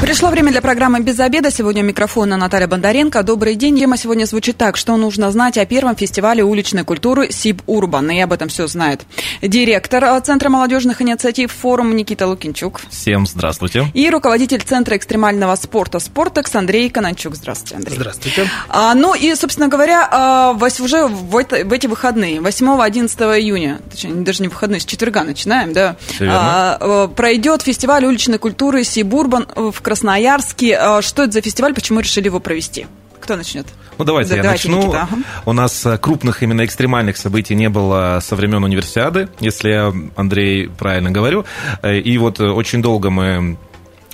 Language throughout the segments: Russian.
Пришло время для программы «Без обеда». Сегодня у микрофона Наталья Бондаренко. Добрый день. Тема сегодня звучит так. Что нужно знать о первом фестивале уличной культуры «Сиб Урбан». И об этом все знает директор Центра молодежных инициатив «Форум» Никита Лукинчук. Всем здравствуйте. И руководитель Центра экстремального спорта «Спортекс» Андрей Кананчук. Здравствуйте, Андрей. Здравствуйте. А, ну и, собственно говоря, а, уже в, это, в эти выходные, 8-11 июня, точнее, даже не выходные, с четверга начинаем, да, а, пройдет фестиваль уличной культуры «Сиб Урбан» в Красноярске. А, что это за фестиваль, почему решили его провести? Кто начнет? Ну, давайте да, я давайте, начну. Никита, ага. У нас э, крупных именно экстремальных событий не было со времен универсиады, если я, Андрей, правильно говорю. Э, и вот э, очень долго мы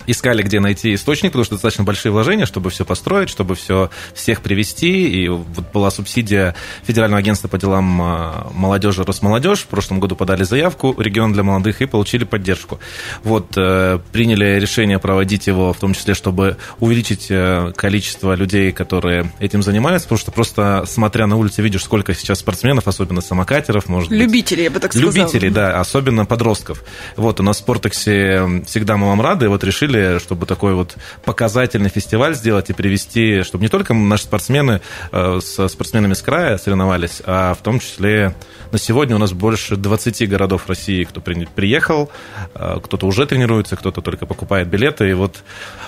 искали, где найти источник, потому что достаточно большие вложения, чтобы все построить, чтобы все, всех привести. И вот была субсидия Федерального агентства по делам а, молодежи Росмолодежь. В прошлом году подали заявку регион для молодых и получили поддержку. Вот э, приняли решение проводить его, в том числе, чтобы увеличить э, количество людей, которые этим занимаются, потому что просто смотря на улице видишь, сколько сейчас спортсменов, особенно самокатеров, может Любителей, я бы так сказала. Любителей, да, особенно подростков. Вот, у нас в Спортексе всегда мы вам рады, вот решили решили, чтобы такой вот показательный фестиваль сделать и привести, чтобы не только наши спортсмены э, со спортсменами с края соревновались, а в том числе на сегодня у нас больше 20 городов России, кто приехал, э, кто-то уже тренируется, кто-то только покупает билеты. И вот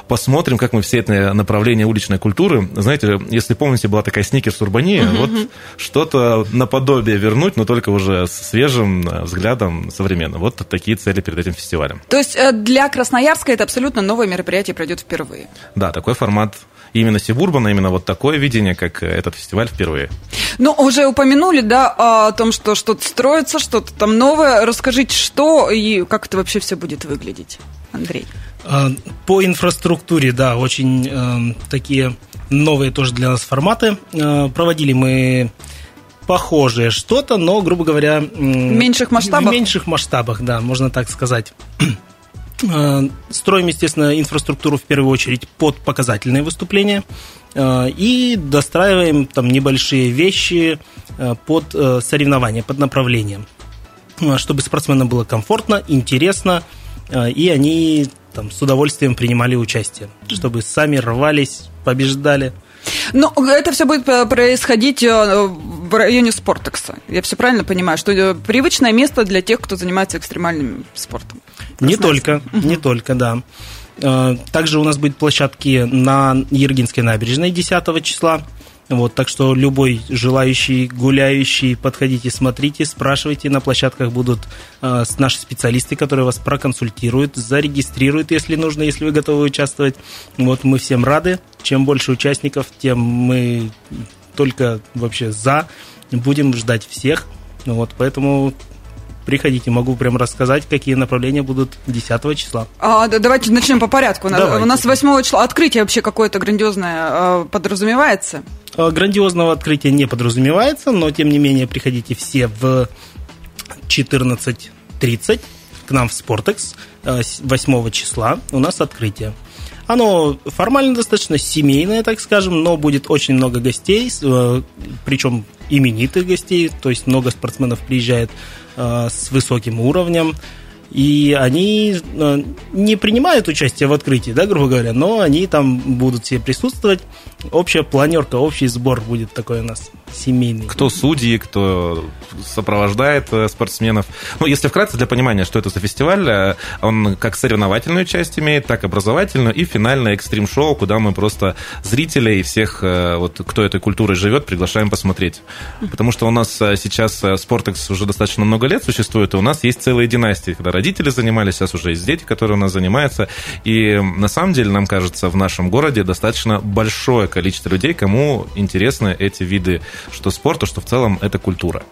посмотрим, как мы все это направление уличной культуры. Знаете, если помните, была такая сникерс-урбания, вот что-то наподобие вернуть, но только уже с свежим э, взглядом современно. Вот такие цели перед этим фестивалем. То есть для Красноярска это абсолютно абсолютно новое мероприятие пройдет впервые. Да, такой формат именно Сибурбана, именно вот такое видение, как этот фестиваль впервые. Ну, уже упомянули, да, о том, что что-то строится, что-то там новое. Расскажите, что и как это вообще все будет выглядеть, Андрей? А, по инфраструктуре, да, очень э, такие новые тоже для нас форматы. Э, проводили мы похожее что-то, но, грубо говоря... В меньших масштабах? В меньших масштабах, да, можно так сказать. Э, строим, естественно, инфраструктуру в первую очередь под показательные выступления э, и достраиваем там небольшие вещи э, под соревнования, под направлением, чтобы спортсменам было комфортно, интересно, и они там с удовольствием принимали участие, чтобы сами рвались, побеждали. Но это все будет происходить в районе Спортекса. Я все правильно понимаю, что привычное место для тех, кто занимается экстремальным спортом. Не только, угу. не только, да. Э, также у нас будет площадки на Ергинской набережной 10 числа. Вот, так что любой желающий, гуляющий, подходите, смотрите, спрашивайте. На площадках будут э, наши специалисты, которые вас проконсультируют, зарегистрируют, если нужно, если вы готовы участвовать. Вот мы всем рады. Чем больше участников, тем мы только вообще за. Будем ждать всех. Вот, поэтому Приходите, могу прям рассказать, какие направления будут 10 числа. А, да, давайте начнем по порядку. Давайте. У нас 8 числа открытие вообще какое-то грандиозное а, подразумевается? А, грандиозного открытия не подразумевается, но тем не менее приходите все в 14.30 к нам в Спортекс 8 а, числа. У нас открытие. Оно формально достаточно семейное, так скажем, но будет очень много гостей, э, причем именитых гостей, то есть много спортсменов приезжает Э, с высоким уровнем. И они э, не принимают участие в открытии, да, грубо говоря, но они там будут все присутствовать. Общая планерка, общий сбор будет такой у нас семейный. Кто судьи, кто сопровождает э, спортсменов. Ну, если вкратце, для понимания, что это за фестиваль, э, он как соревновательную часть имеет, так образовательную и финальное экстрим-шоу, куда мы просто зрителей и всех, э, вот, кто этой культурой живет, приглашаем посмотреть. Потому что у нас сейчас Спортекс уже достаточно много лет существует, и у нас есть целые династии, когда родители занимались, сейчас уже есть дети, которые у нас занимаются. И на самом деле, нам кажется, в нашем городе достаточно большое количество людей, кому интересны эти виды что спорта, что в целом это культура.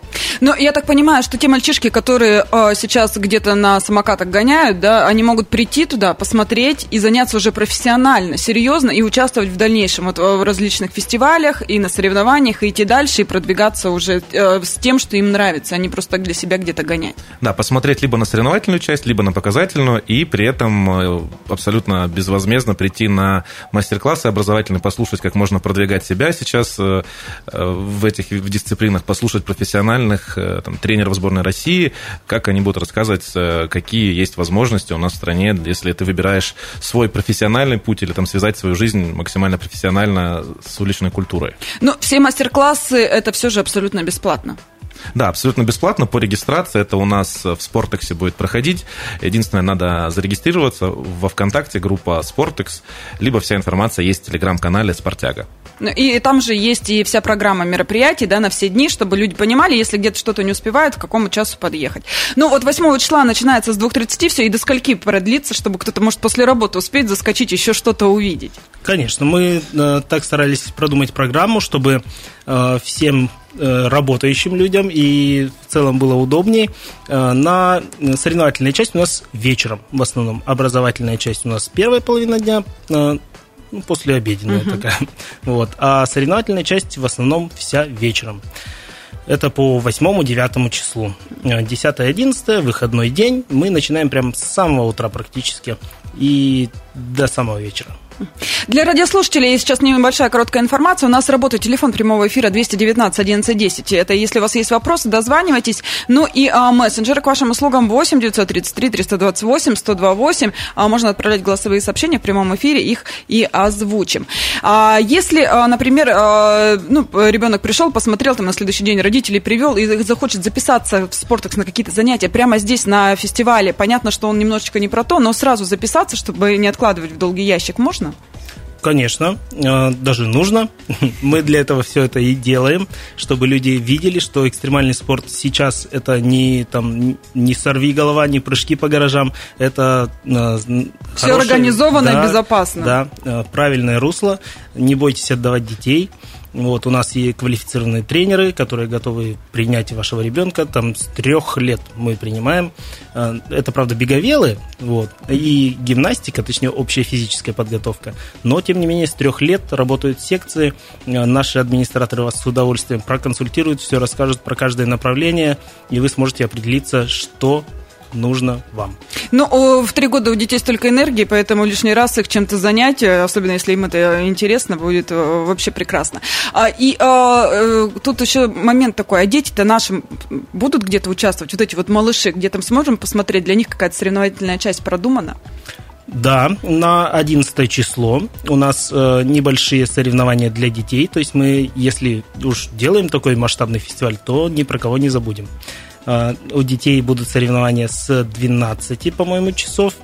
Но я так понимаю, что те мальчишки, которые э, сейчас где-то на самокатах гоняют, да, они могут прийти туда, посмотреть и заняться уже профессионально, серьезно и участвовать в дальнейшем вот, в различных фестивалях и на соревнованиях, и идти дальше и продвигаться уже э, с тем, что им нравится, а не просто для себя где-то гонять. Да, посмотреть либо на соревновательную часть, либо на показательную, и при этом э, абсолютно безвозмездно прийти на мастер-классы образовательные, послушать, как можно продвигать себя сейчас э, в в этих в дисциплинах, послушать профессиональных там, тренеров сборной России, как они будут рассказывать, какие есть возможности у нас в стране, если ты выбираешь свой профессиональный путь или там связать свою жизнь максимально профессионально с уличной культурой. Ну, все мастер-классы это все же абсолютно бесплатно. Да, абсолютно бесплатно по регистрации. Это у нас в Спортексе будет проходить. Единственное, надо зарегистрироваться во ВКонтакте, группа Спортекс, либо вся информация есть в телеграм-канале Спортяга. Ну, и там же есть и вся программа мероприятий, да, на все дни, чтобы люди понимали, если где-то что-то не успевают, к какому часу подъехать. Ну, вот 8 числа начинается с 2.30 все, и до скольки продлится, чтобы кто-то, может, после работы успеть заскочить, еще что-то увидеть? Конечно, мы э, так старались продумать программу, чтобы э, всем Э, работающим людям и в целом было удобнее. Э, на соревновательная часть у нас вечером в основном. Образовательная часть у нас первая половина дня, э, ну, после обеденная uh-huh. такая. Вот. А соревновательная часть в основном вся вечером. Это по 8-9 числу. 10-11, выходной день. Мы начинаем прямо с самого утра практически и до самого вечера. Для радиослушателей сейчас небольшая короткая информация. У нас работает телефон прямого эфира 219 1110. Это если у вас есть вопросы, дозванивайтесь. Ну и а, мессенджеры к вашим услугам 8 933 328 128. А, можно отправлять голосовые сообщения в прямом эфире, их и озвучим. А, если, а, например, а, ну, ребенок пришел, посмотрел, там на следующий день родителей привел и захочет записаться в спортекс на какие-то занятия прямо здесь на фестивале, понятно, что он немножечко не про то, но сразу записаться, чтобы не откладывать в долгий ящик, можно? Конечно, э, даже нужно. Мы для этого все это и делаем, чтобы люди видели, что экстремальный спорт сейчас это не там не сорви голова, не прыжки по гаражам, это э, все хорошее, организовано да, и безопасно. Да, э, правильное русло. Не бойтесь отдавать детей. Вот, у нас есть квалифицированные тренеры, которые готовы принять вашего ребенка. Там с трех лет мы принимаем. Э, это, правда, беговелы вот, и гимнастика, точнее, общая физическая подготовка. Но, тем не менее, с трех лет работают секции. Э, наши администраторы вас с удовольствием проконсультируют, все расскажут про каждое направление, и вы сможете определиться, что нужно вам. Ну, в три года у детей столько энергии, поэтому лишний раз их чем-то занять, э, особенно если им это интересно, будет э, вообще прекрасно. А, и а, э, тут еще момент такой, а дети-то наши будут где-то участвовать, вот эти вот малыши, где там сможем посмотреть, для них какая-то соревновательная часть продумана? Да, на 11 число у нас э, небольшие соревнования для детей. То есть мы, если уж делаем такой масштабный фестиваль, то ни про кого не забудем. А, у детей будут соревнования с 12, по-моему, часов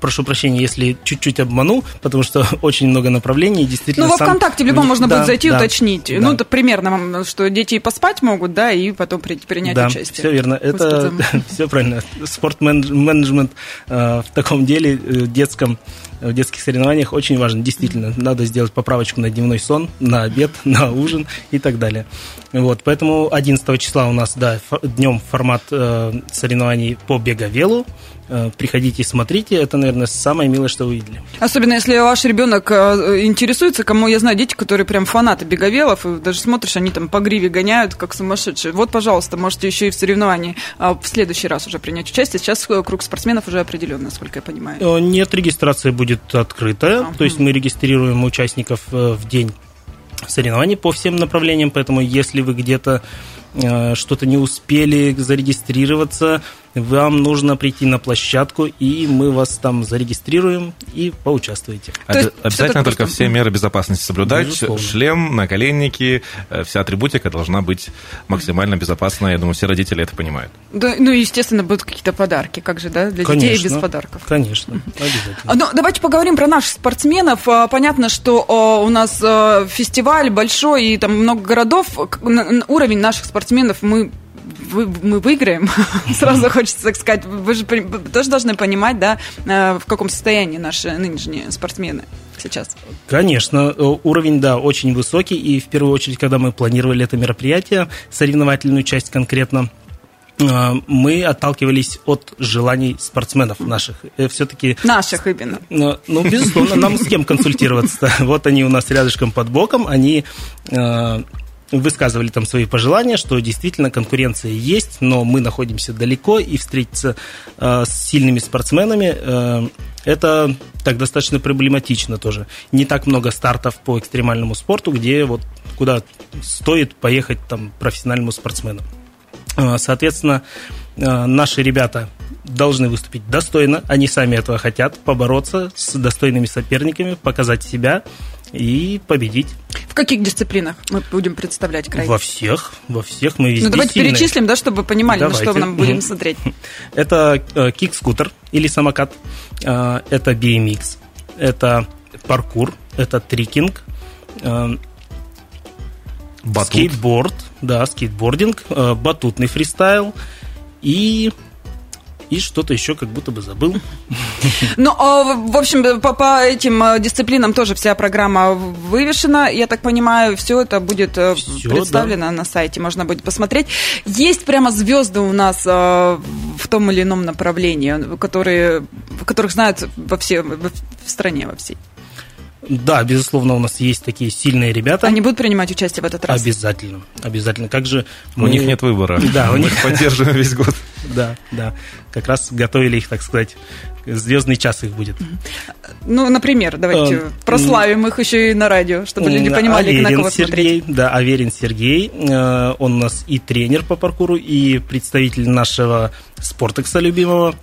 прошу прощения, если чуть-чуть обману, потому что очень много направлений, действительно... Ну, во сам... ВКонтакте в любом можно да, будет зайти и да, уточнить. Да. Ну, это примерно, что дети поспать могут, да, и потом принять да, участие. все верно. Это все правильно. Спорт-менеджмент э, в таком деле э, детском в детских соревнованиях очень важен. Действительно, надо сделать поправочку на дневной сон, на обед, на ужин и так далее. Вот, поэтому 11 числа у нас, да, днем формат э, соревнований по беговелу. Э, приходите, смотрите. Это, наверное, самое милое, что вы видели. Особенно, если ваш ребенок э, интересуется, кому я знаю, дети, которые прям фанаты беговелов, и даже смотришь, они там по гриве гоняют, как сумасшедшие. Вот, пожалуйста, можете еще и в соревновании а в следующий раз уже принять участие. Сейчас круг спортсменов уже определен, насколько я понимаю. Нет, регистрация будет открытая, а, то есть мы регистрируем участников в день соревнований по всем направлениям, поэтому если вы где-то э, что-то не успели зарегистрироваться, вам нужно прийти на площадку, и мы вас там зарегистрируем и поучаствуете. Об- обязательно только просто... все меры безопасности соблюдать. Безусловно. Шлем, наколенники, э, вся атрибутика должна быть максимально безопасна. Я думаю, все родители это понимают. Да, ну, естественно, будут какие-то подарки. Как же, да, для конечно, детей без подарков? Конечно, обязательно. Ну, давайте поговорим про наших спортсменов. А, понятно, что а, у нас а, фестиваль большой, и там много городов. Уровень наших спортсменов мы вы, мы выиграем, сразу хочется так сказать. Вы же тоже должны понимать, да, э, в каком состоянии наши нынешние спортсмены сейчас. Конечно, уровень, да, очень высокий. И в первую очередь, когда мы планировали это мероприятие, соревновательную часть конкретно, э, мы отталкивались от желаний спортсменов наших. Э, Все-таки... Наших именно. Ну, безусловно, нам с кем консультироваться Вот они у нас рядышком под боком, они высказывали там свои пожелания, что действительно конкуренция есть, но мы находимся далеко, и встретиться э, с сильными спортсменами э, это так достаточно проблематично тоже. Не так много стартов по экстремальному спорту, где вот куда стоит поехать там профессиональному спортсмену. А, соответственно, а, наши ребята должны выступить достойно, они сами этого хотят, побороться с достойными соперниками, показать себя и победить. В каких дисциплинах мы будем представлять край? Во всех, во всех мы везде Ну давайте сильные. перечислим, да, чтобы вы понимали, давайте. на что мы нам будем смотреть. Это э, кик-скутер или самокат, э, это BMX, это паркур, это трикинг, э, Батут. скейтборд, да, скейтбординг, э, батутный фристайл и и что-то еще как будто бы забыл. Ну, а, в общем, по, по этим э, дисциплинам тоже вся программа вывешена. Я так понимаю, все это будет э, Всё, представлено на сайте, можно будет посмотреть. Есть прямо звезды у нас э, в том или ином направлении, которые, которых знают во все, в стране во всей. Да, безусловно, у нас есть такие сильные ребята. Они будут принимать участие в этот раз? Обязательно, обязательно. Как же У мы- них нет выбора. Да, у них их поддерживаем весь год. Да, да. Как раз готовили их, так сказать, звездный час их будет. Ну, например, давайте Э, прославим их еще и на радио, чтобы люди понимали, на Аверин кого Сергей, смотреть. да, Аверин Сергей, э, он у нас и тренер по паркуру, и представитель нашего спортекса любимого.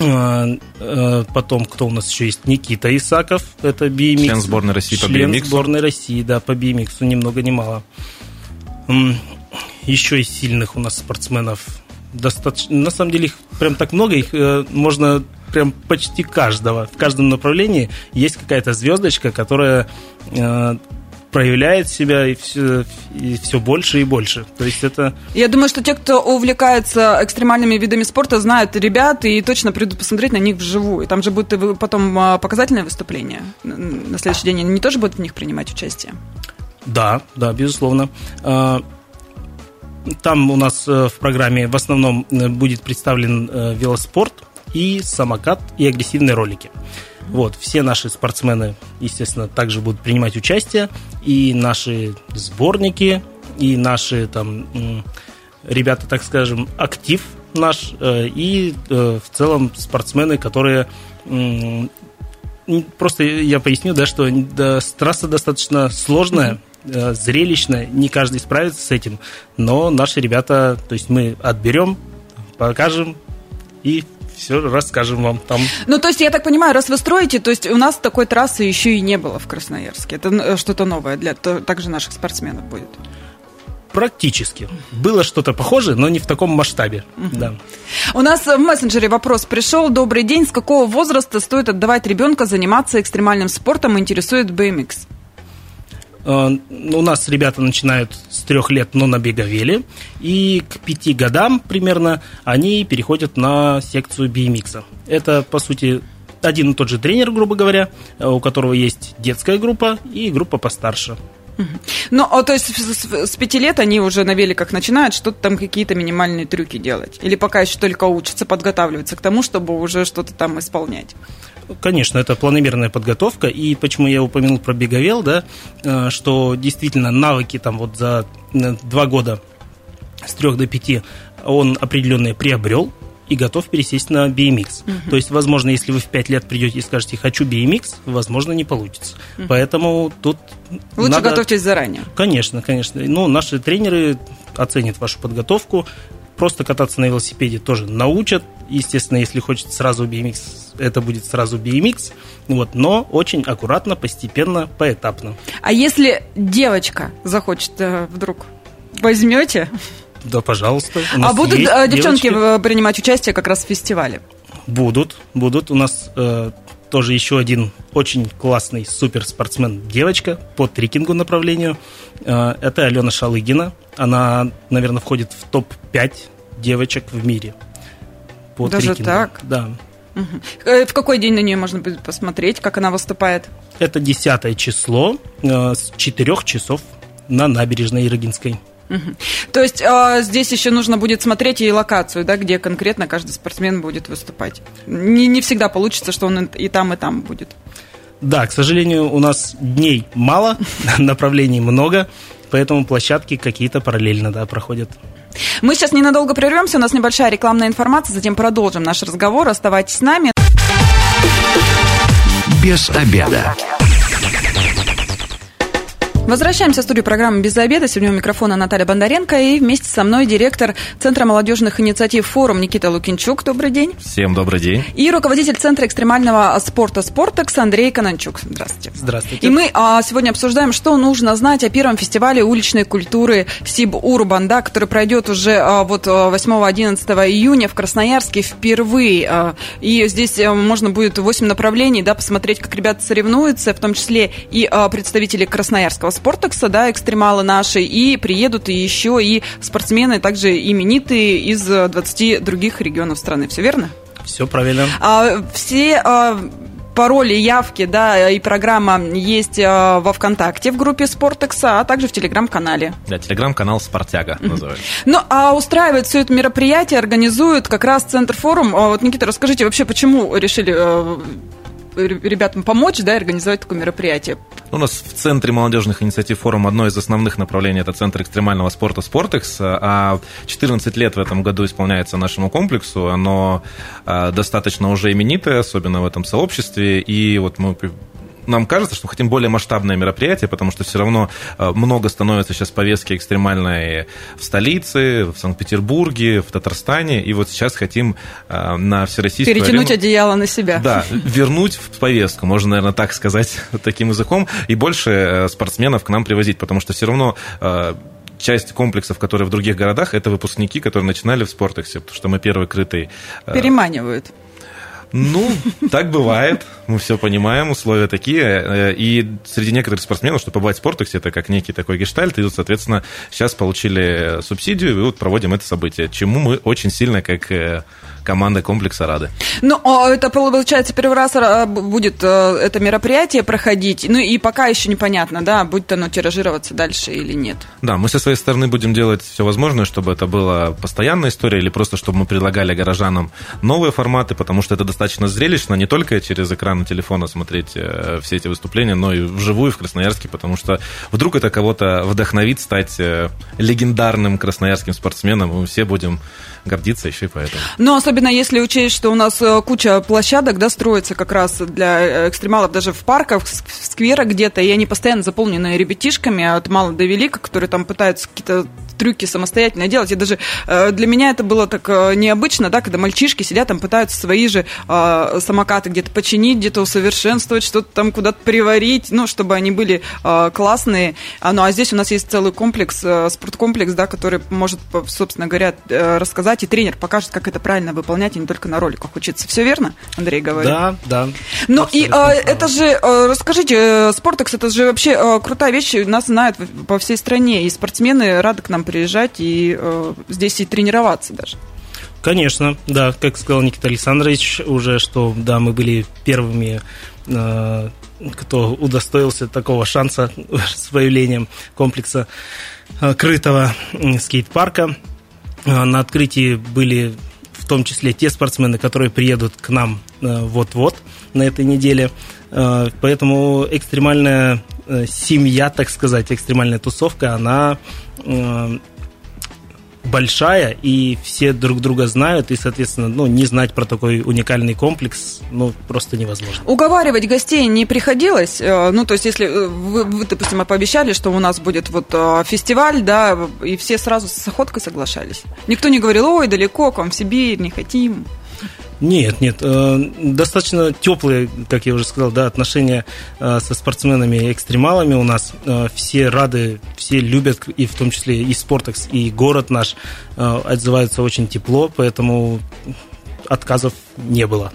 Э, э, Потом, кто у нас еще есть? Никита Исаков, это BMX. Член сборной России по Член BMX. сборной России, да, по BMX, ни много ни мало. Еще из сильных у нас спортсменов достаточно, на самом деле их прям так много, их э, можно прям почти каждого, в каждом направлении есть какая-то звездочка, которая э, проявляет себя и все, и все больше и больше. То есть это Я думаю, что те, кто увлекается экстремальными видами спорта, знают ребят и точно придут посмотреть на них вживую. Там же будет потом а, показательное выступление на следующий день. Они тоже будут в них принимать участие. Да, да, безусловно. А, Там у нас э, в программе в основном э, будет представлен э, велоспорт и самокат и агрессивные ролики. Вот, все наши спортсмены, естественно, также будут принимать участие, и наши сборники, и наши там ребята, так скажем, актив наш, э, и э, в целом спортсмены, которые Просто я поясню, да, что трасса достаточно сложная, э, зрелищная, не каждый справится с этим, но наши ребята, то есть мы отберем, покажем и все расскажем вам там. Ну, то есть, я так понимаю, раз вы строите, то есть у нас такой трассы еще и не было в Красноярске. Это э, что-то новое для также наших спортсменов будет. Практически. Было что-то похожее, но не в таком масштабе. Да. У нас в мессенджере вопрос пришел. Добрый день. С какого возраста стоит отдавать ребенка заниматься экстремальным спортом? Интересует BMX. Э, У нас ребята начинают с трех лет, но на беговеле, и к пяти годам примерно они переходят на секцию BMX. Это, по сути, один и тот же тренер, грубо говоря, э, у которого есть детская группа и группа постарше. Ну, а, то есть с- с пяти лет они уже на великах начинают что-то там, какие-то минимальные трюки делать? Или пока еще только учатся, подготавливаются к тому, чтобы уже что-то там исполнять? Конечно, это планомерная подготовка, и почему я упомянул про беговел, да, э, что действительно навыки там вот за э, два года с трех до пяти он определенные приобрел и готов пересесть на BMX. То есть, возможно, если вы в пять лет придете и скажете «хочу BMX», возможно, не получится. Поэтому тут Лучше надо- готовьтесь заранее. Конечно, конечно. Ну, наши тренеры оценят вашу подготовку. Просто кататься на велосипеде тоже научат. Естественно, если хочет сразу BMX, это будет сразу BMX. Вот, но очень аккуратно, постепенно, поэтапно. А если девочка захочет э, вдруг, возьмете? Да, пожалуйста. А будут э, девчонки девочки. э, принимать участие как раз в фестивале? Будут, будут. У нас э, тоже еще один очень классный суперспортсмен девочка по трекингу направлению. Э, это Алена Шалыгина. Она, наверное, входит в топ-5 девочек в мире. По Даже трекингу. так? Да. Э, В какой день на нее можно будет посмотреть, как она выступает? Это 10 число э, с 4 часов на набережной Ирогинской. Мгм. То есть э, здесь еще нужно будет смотреть и локацию, да, где конкретно каждый спортсмен будет выступать. Не, не всегда получится, что он и там, и там будет. Да, к сожалению, у нас дней мало, направлений много, поэтому площадки какие-то параллельно да, проходят. Мы сейчас ненадолго прервемся, у нас небольшая рекламная информация, затем продолжим наш разговор. Оставайтесь с нами. Без обеда. Возвращаемся в студию программы «Без обеда». Сегодня у микрофона Наталья Бондаренко и вместе со мной директор Центра молодежных инициатив «Форум» Никита Лукинчук. Добрый день. Всем добрый день. И руководитель Центра экстремального спорта «Спортекс» Андрей Кананчук. Здравствуйте. Здравствуйте. И мы а, сегодня обсуждаем, что нужно знать о первом фестивале уличной культуры Сиб Урбан, да, который пройдет уже а, вот 8-11 июня в Красноярске впервые. А, и здесь а, можно будет 8 направлений, да, посмотреть, как ребята соревнуются, в том числе и а, представители Красноярского спортекса, да, экстремалы наши, и приедут и еще и спортсмены, также именитые из 20 других регионов страны. Все верно? Все правильно. А, все а, пароли, явки, да, и программа есть а, во ВКонтакте в группе Спортекса, а также в Телеграм-канале. Да, Телеграм-канал Спартяга называется. Ну, а устраивает все это мероприятие, организует как раз Центр Форум. А вот, Никита, расскажите, вообще, почему решили а, ребятам помочь, да, организовать такое мероприятие? У нас в Центре молодежных инициатив форум одно из основных направлений – это Центр экстремального спорта «Спортекс», а 14 лет в этом году исполняется нашему комплексу, оно а, достаточно уже именитое, особенно в этом сообществе, и вот мы нам кажется, что мы хотим более масштабное мероприятие, потому что все равно э, много становится сейчас повестки экстремальной в столице, в Санкт-Петербурге, в Татарстане, и вот сейчас хотим э, на всероссийскую Перетянуть арену, одеяло на себя. Да, вернуть в повестку, можно, наверное, так сказать, таким языком, и больше э, спортсменов к нам привозить, потому что все равно часть комплексов, которые в других городах, это выпускники, которые начинали в спортексе, потому что мы первый крытый. Переманивают. Ну, так бывает. Мы все понимаем, условия такие. Э, и среди некоторых спортсменов, что побывать в спортексе, это как некий такой гештальт. И, соответственно, сейчас получили субсидию, и вот проводим это событие, чему мы очень сильно, как э, команда комплекса рады. Ну, а это, получается, первый раз э, будет это мероприятие проходить. Ну, и пока еще непонятно, да, будет оно тиражироваться дальше или нет. Да, мы со своей стороны будем делать все возможное, чтобы это была постоянная история, или просто чтобы мы предлагали горожанам новые форматы, потому что это достаточно зрелищно, не только через экран телефона смотреть э, все эти выступления, но и вживую в Красноярске, потому что вдруг это кого-то вдохновит стать э, легендарным красноярским спортсменом, и мы все будем гордиться еще и поэтому. Ну, особенно если учесть, что у нас э, куча площадок, да, строится как раз для экстремалов даже в парках, в скверах где-то, и они постоянно заполнены ребятишками от мала до велика, которые там пытаются какие-то трюки самостоятельно делать. И даже э, для меня это было так э, необычно, да, когда мальчишки сидят там, пытаются свои же э, самокаты где-то починить, где-то усовершенствовать, что-то там куда-то приварить, ну, чтобы они были классные. А, ну, а здесь у нас есть целый комплекс, спорткомплекс, да, который может, собственно говоря, рассказать, и тренер покажет, как это правильно выполнять, и не только на роликах учиться. Все верно, Андрей говорит? Да, да. Ну, и это же, расскажите, Спортекс, это же вообще крутая вещь, нас знают по всей стране, и спортсмены рады к нам приезжать и э, здесь и тренироваться даже. Конечно, да, как сказал Никита Александрович уже, что да, мы были первыми, э, кто удостоился такого шанса с появлением комплекса э, крытого скейт-парка. Э, на открытии были в том числе те спортсмены, которые приедут к нам э, вот-вот на этой неделе. Э, поэтому экстремальная семья, так сказать, экстремальная тусовка, она большая, и все друг друга знают, и, соответственно, ну, не знать про такой уникальный комплекс, ну, просто невозможно. Уговаривать гостей не приходилось? Э, ну, то есть, если э, вы, вы допустим, пообещали, что у нас будет вот фестиваль, да, и все сразу с охоткой соглашались? Никто не говорил, ой, далеко, к вам в Сибирь, не хотим? Нет, нет, э, достаточно теплые, как я уже сказал, да, отношения э, со спортсменами-экстремалами у нас. Э, все рады, все любят, и в том числе и Спортекс, и город наш отзываются очень тепло, поэтому отказов не было.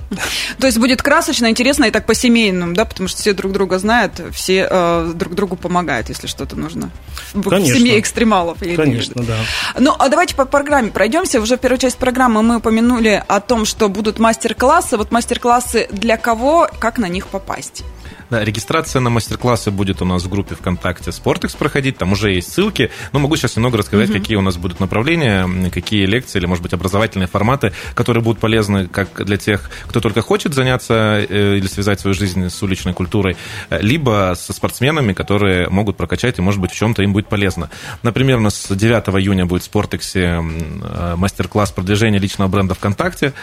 То есть будет красочно, интересно и так по-семейному, да, потому что все друг друга знают, все э, друг другу помогают, если что-то нужно. Конечно. В семье экстремалов. Конечно, да. Ну, а давайте по программе пройдемся. Уже в первую часть программы мы упомянули о том, что будут мастер-классы. Вот мастер-классы для кого, как на них попасть? Да, регистрация на мастер-классы будет у нас в группе ВКонтакте Спортекс проходить, там уже есть ссылки. Но могу сейчас немного рассказать, угу. какие у нас будут направления, какие лекции или, может быть, образовательные форматы, которые будут полезны как для для тех, кто только хочет заняться или связать свою жизнь с уличной культурой, либо со спортсменами, которые могут прокачать, и, может быть, в чем-то им будет полезно. Например, у нас 9 июня будет в Спортексе мастер-класс продвижения личного бренда ВКонтакте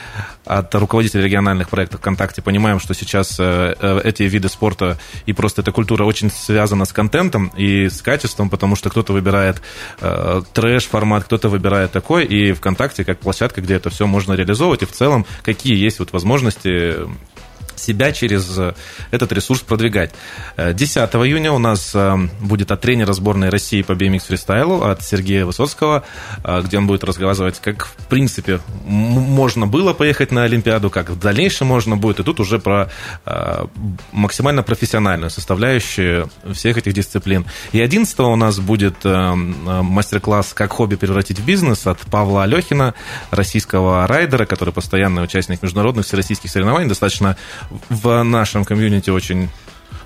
от руководителя региональных проектов ВКонтакте. Понимаем, что сейчас эти виды спорта и просто эта культура очень связана с контентом и с качеством, потому что кто-то выбирает э, трэш-формат, кто-то выбирает такой, и ВКонтакте как площадка, где это все можно реализовывать, и в целом какие есть вот возможности себя через э, этот ресурс продвигать. 10 э, июня у нас э, будет от тренера сборной России по BMX фристайлу, от Сергея Высоцкого, где он будет рассказывать, как, в принципе, можно было поехать на Олимпиаду, как в дальнейшем можно будет. И тут уже про максимально профессиональную составляющую всех этих дисциплин. И 11 у нас будет мастер-класс «Как хобби превратить в бизнес» от Павла Алехина, российского райдера, который постоянный участник международных всероссийских соревнований, достаточно в нашем комьюнити очень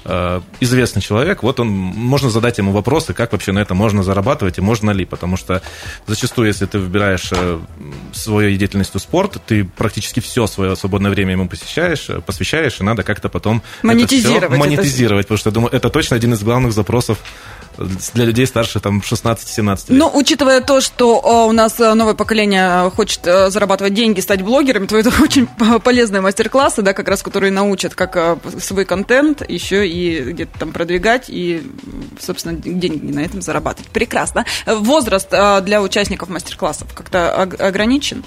э, известный человек, вот он, можно задать ему вопросы, как вообще на это можно зарабатывать и можно ли, потому что зачастую, если ты выбираешь э, свою деятельность в спорт, ты практически все свое свободное время ему посещаешь, э, посвящаешь, и надо как-то потом монетизировать, это все монетизировать, это... потому что, я думаю, это точно один из главных запросов для людей старше там 16-17 лет. Ну, учитывая то, что у нас новое поколение хочет зарабатывать деньги, стать блогерами, то это очень полезные мастер-классы, да, как раз, которые научат, как свой контент еще и где-то там продвигать и, собственно, деньги на этом зарабатывать. Прекрасно. Возраст для участников мастер-классов как-то ограничен?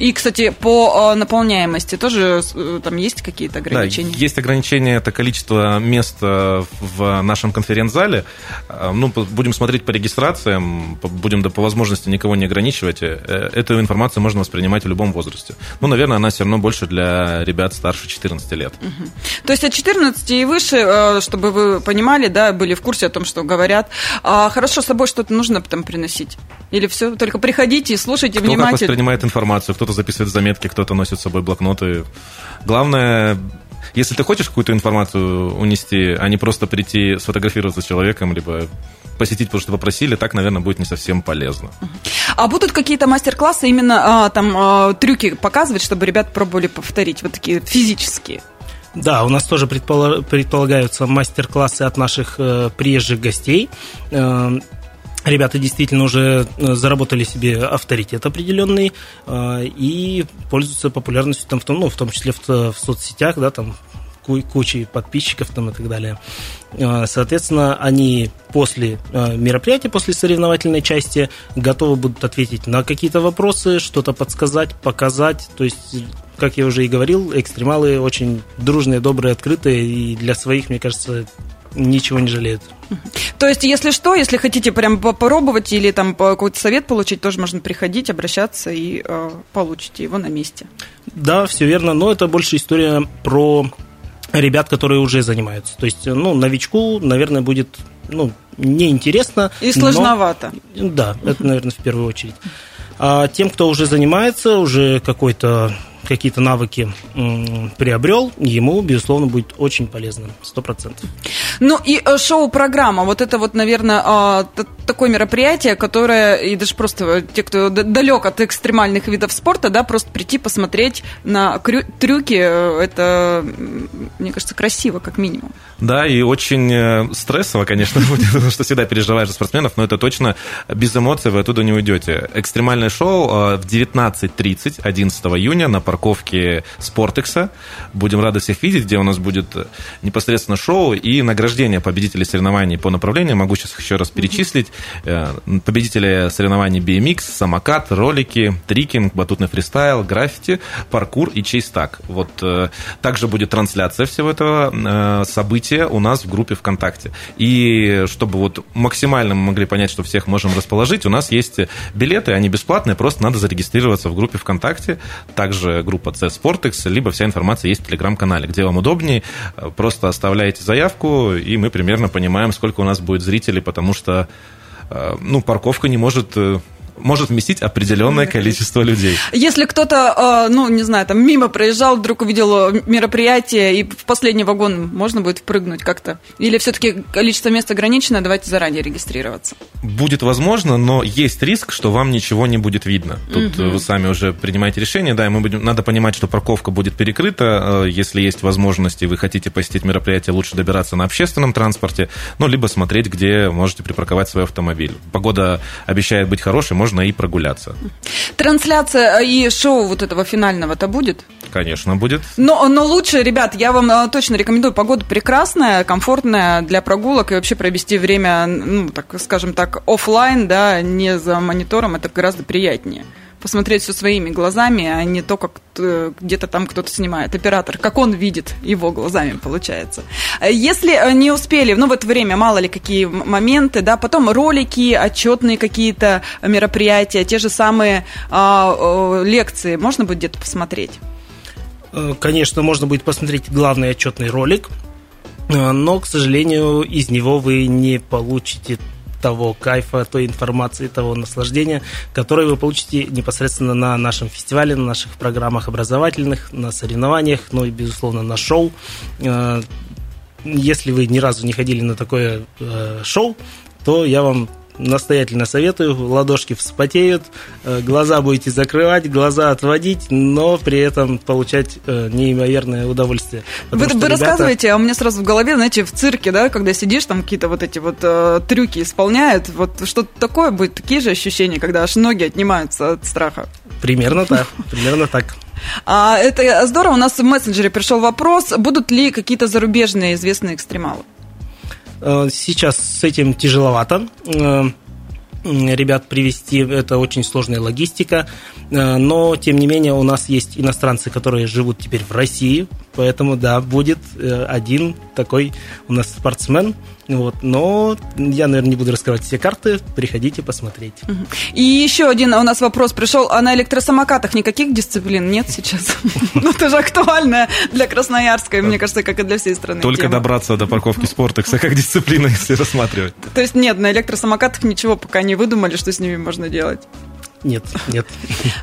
И, кстати, по а, наполняемости тоже э, там есть какие-то ограничения? Да, есть ограничения, это количество мест э, в нашем конференц-зале. Э, ну, будем смотреть по регистрациям, будем да, по возможности никого не ограничивать. Эту информацию можно воспринимать в любом возрасте. Ну, наверное, она все равно больше для ребят старше 14 лет. Угу. То есть от 14 и выше, чтобы вы понимали, да, были в курсе о том, что говорят. А хорошо, с собой что-то нужно потом приносить? Или все, только приходите и слушайте кто внимательно? Кто как воспринимает информацию, кто-то записывает заметки, кто-то носит с собой блокноты. Главное, если ты хочешь какую-то информацию унести, а не просто прийти сфотографироваться с человеком, либо посетить, потому что попросили, так, наверное, будет не совсем полезно. А будут какие-то мастер-классы именно а, там а, трюки показывать, чтобы ребят пробовали повторить, вот такие физические? Да, у нас тоже предполагаются мастер-классы от наших э, приезжих гостей. Э, Ребята действительно уже э, заработали себе авторитет определенный э, и пользуются популярностью там в том, ну, в том числе в, в соцсетях, да, там кучей подписчиков там и так далее. Э, соответственно, они после мероприятия, после соревновательной части готовы будут ответить на какие-то вопросы, что-то подсказать, показать. То есть, как я уже и говорил, экстремалы очень дружные, добрые, открытые, и для своих, мне кажется, ничего не жалеют. То есть, если что, если хотите прям попробовать или там какой-то совет получить, тоже можно приходить, обращаться и э, получите его на месте. Да, все верно, но это больше история про ребят, которые уже занимаются. То есть, ну, новичку, наверное, будет ну, неинтересно. И сложновато. Но, да, это, наверное, в первую очередь. А тем, кто уже занимается, уже какой-то какие-то навыки приобрел, ему, безусловно, будет очень полезно, сто процентов. Ну и э, шоу-программа, вот это вот, наверное, а, такое мероприятие, которое, и даже просто э, те, кто далек от экстремальных видов спорта, да, просто прийти посмотреть на трюки, э, это, мне кажется, красиво, как минимум. Да, и очень стрессово, конечно, будет, потому что всегда переживаешь за спортсменов, но это точно без эмоций вы оттуда не уйдете. Экстремальное шоу в 19.30 11 июня на парковке Спортекса. Будем рады всех видеть, где у нас будет непосредственно шоу и награждение победителей соревнований по направлениям. Могу сейчас еще раз перечислить. Э, победители соревнований BMX, самокат, ролики, трикинг, батутный фристайл, граффити, паркур и чейстак. Вот э, также будет трансляция всего этого э, события у нас в группе ВКонтакте. И чтобы вот максимально мы могли понять, что всех можем расположить, у нас есть билеты, они бесплатные, просто надо зарегистрироваться в группе ВКонтакте. Также группа C Sportex, либо вся информация есть в телеграм-канале, где вам удобнее. Просто оставляете заявку, и мы примерно понимаем, сколько у нас будет зрителей, потому что ну, парковка не может э, может вместить определенное количество людей. Если кто-то, э, ну, не знаю, там мимо проезжал, вдруг увидел мероприятие, и в последний вагон можно будет впрыгнуть как-то? Или все-таки количество мест ограничено, давайте заранее регистрироваться? будет возможно, но есть риск, что вам ничего не будет видно. Тут угу. вы сами уже принимаете решение, да, и мы будем, надо понимать, что парковка будет перекрыта, э, если есть возможность, и вы хотите посетить мероприятие, лучше добираться на общественном транспорте, ну, либо смотреть, где можете припарковать свой автомобиль. Погода обещает быть хорошей, можно и прогуляться. Трансляция и шоу вот этого финального-то будет? Конечно, будет. Но, но лучше, ребят, я вам э, точно рекомендую. Погода прекрасная, комфортная для прогулок и вообще провести время, ну, так скажем так, офлайн, да, не за монитором, это гораздо приятнее посмотреть все своими глазами, а не то, как э, где-то там кто-то снимает. Оператор, как он видит его глазами, получается. Если э, не успели, ну, в это время мало ли какие моменты, да, потом ролики, отчетные какие-то мероприятия, те же самые а, лекции можно будет где-то посмотреть? Э, конечно, можно будет посмотреть главный отчетный ролик, э, но, к сожалению, из него вы не получите того кайфа, той информации, того наслаждения, которое вы получите непосредственно на нашем фестивале, на наших программах образовательных, на соревнованиях, ну и, безусловно, на шоу. Э, если вы ни разу не ходили на такое шоу, то я вам настоятельно советую. Ладошки вспотеют, э, глаза будете закрывать, глаза отводить, но при этом получать э, неимоверное удовольствие. Вы, вы ребята... рассказываете, а у меня сразу в голове, знаете, в цирке, да, когда сидишь, там какие-то вот эти вот э, трюки исполняют, вот что-то такое будет, такие же ощущения, когда аж ноги отнимаются от страха. Примерно так, примерно так. А, это здорово, у нас в мессенджере пришел вопрос, будут ли какие-то зарубежные известные экстремалы? Э, сейчас с этим тяжеловато. Э, ребят привести, это очень сложная логистика, э, но тем не менее у нас есть иностранцы, которые живут теперь в России, Поэтому, да, будет э, один такой у нас спортсмен. Вот. Но я, наверное, не буду раскрывать все карты. Приходите посмотреть. И еще один у нас вопрос пришел. А на электросамокатах никаких дисциплин нет сейчас? Ну, это же актуально для Красноярска, мне кажется, как и для всей страны. Только добраться до парковки Спортекса как дисциплина, если рассматривать. То есть нет, на электросамокатах ничего пока не выдумали, что с ними можно делать. Нет, нет.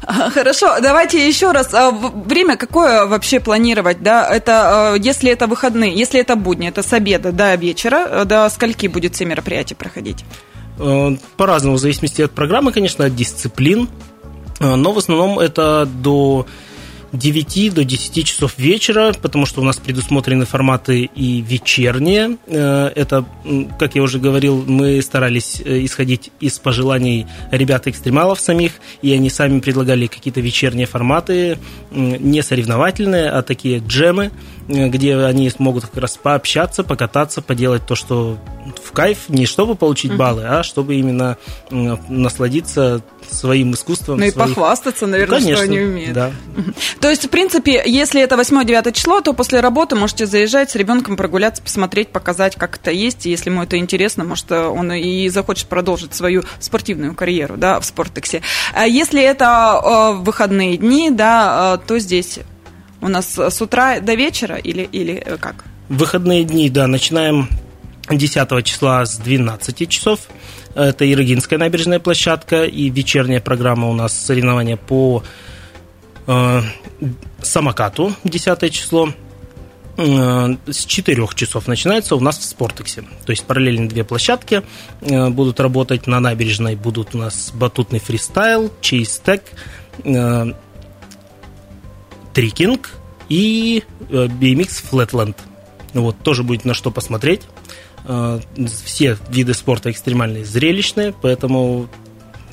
Хорошо, давайте еще раз. А, время какое вообще планировать, да? Это, а, если это выходные, если это будни, это с обеда до вечера, э, до скольки будет все мероприятия проходить? Э, по-разному, в зависимости от программы, конечно, от дисциплин. Э, но в основном это до 9 до 10 часов вечера, потому что у нас предусмотрены форматы и вечерние. Э, это, как я уже говорил, мы старались э, исходить из пожеланий ребят-экстремалов самих, и они сами предлагали какие-то вечерние форматы, не соревновательные, а такие джемы, э, где они смогут как раз пообщаться, покататься, поделать то, что в кайф, не чтобы получить баллы, а чтобы именно насладиться своим искусством. Ну и своих... похвастаться, наверное, Конечно, что они умеют. Да. То есть, в принципе, если это 8-9 число, то после работы можете заезжать с ребенком прогуляться, посмотреть, показать, как это есть. И если ему это интересно, может, он и захочет продолжить свою спортивную карьеру да, в Спортексе. А если это э, выходные дни, да, э, то здесь у нас с утра до вечера или, или как? Выходные дни, да, начинаем 10 числа с 12 часов. Это Ирогинская набережная площадка и вечерняя программа у нас соревнования по э, самокату, 10 число. Э, с 4 часов начинается у нас в Спортексе. То есть параллельно две площадки э, будут работать на набережной. Будут у нас батутный фристайл, чейстек, э, трикинг и BMX Flatland. Вот, тоже будет на что посмотреть. Э, все виды спорта экстремальные, зрелищные, поэтому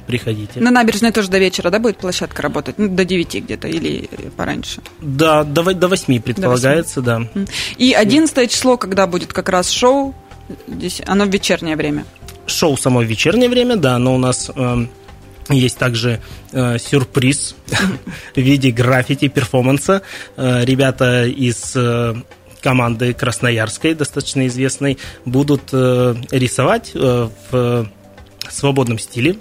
приходите. На набережной тоже до вечера, да, будет площадка работать? Ну, до 9 где-то или пораньше? Да, до, до 8 предполагается, до 8. да. И 11 число, когда будет как раз шоу, здесь оно в вечернее время? Шоу само в вечернее время, да, но у нас э, есть также э, сюрприз в виде граффити перформанса. Э, ребята из э, команды Красноярской, достаточно известной, будут э, рисовать э, в свободном стиле,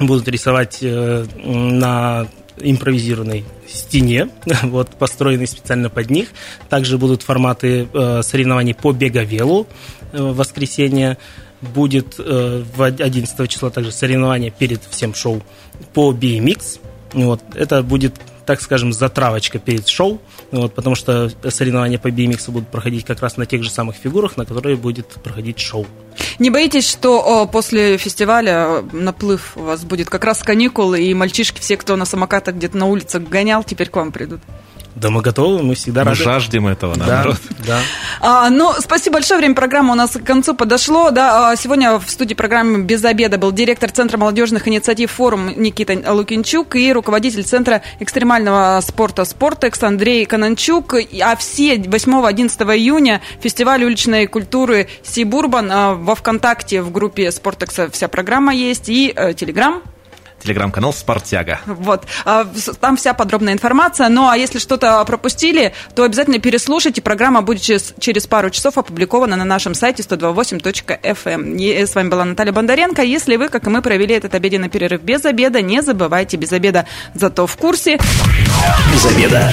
будут рисовать э, на импровизированной стене, вот, построенной специально под них. Также будут форматы э, соревнований по беговелу э, воскресенье. Будет э, в 11 числа также соревнование перед всем шоу по BMX. Вот, это будет так скажем, затравочка перед шоу, вот, потому что соревнования по BMX будут проходить как раз на тех же самых фигурах, на которые будет проходить шоу. Не боитесь, что о, после фестиваля наплыв у вас будет как раз каникулы, и мальчишки, все, кто на самокатах где-то на улицах гонял, теперь к вам придут? Да, мы готовы, мы всегда мы рады. жаждем этого, наоборот. Да, да. А, ну, спасибо большое, время программы у нас к концу подошло. Да, а, сегодня в студии программы «Без обеда» был директор Центра молодежных инициатив «Форум» Никита Лукинчук и руководитель Центра экстремального спорта «Спортекс» Андрей Кананчук. А все 8-11 июня фестиваль уличной культуры «Сибурбан» а, во ВКонтакте в группе «Спортекса» вся программа есть и э, Телеграм телеграм-канал «Спартяга». Вот, а, там вся подробная информация. Ну, а если что-то пропустили, то обязательно переслушайте. Программа будет через, через пару часов опубликована на нашем сайте 128.fm. Эм. С вами была Наталья Бондаренко. Если вы, как и мы, провели этот обеденный перерыв без обеда, не забывайте без обеда, зато в курсе. Без обеда.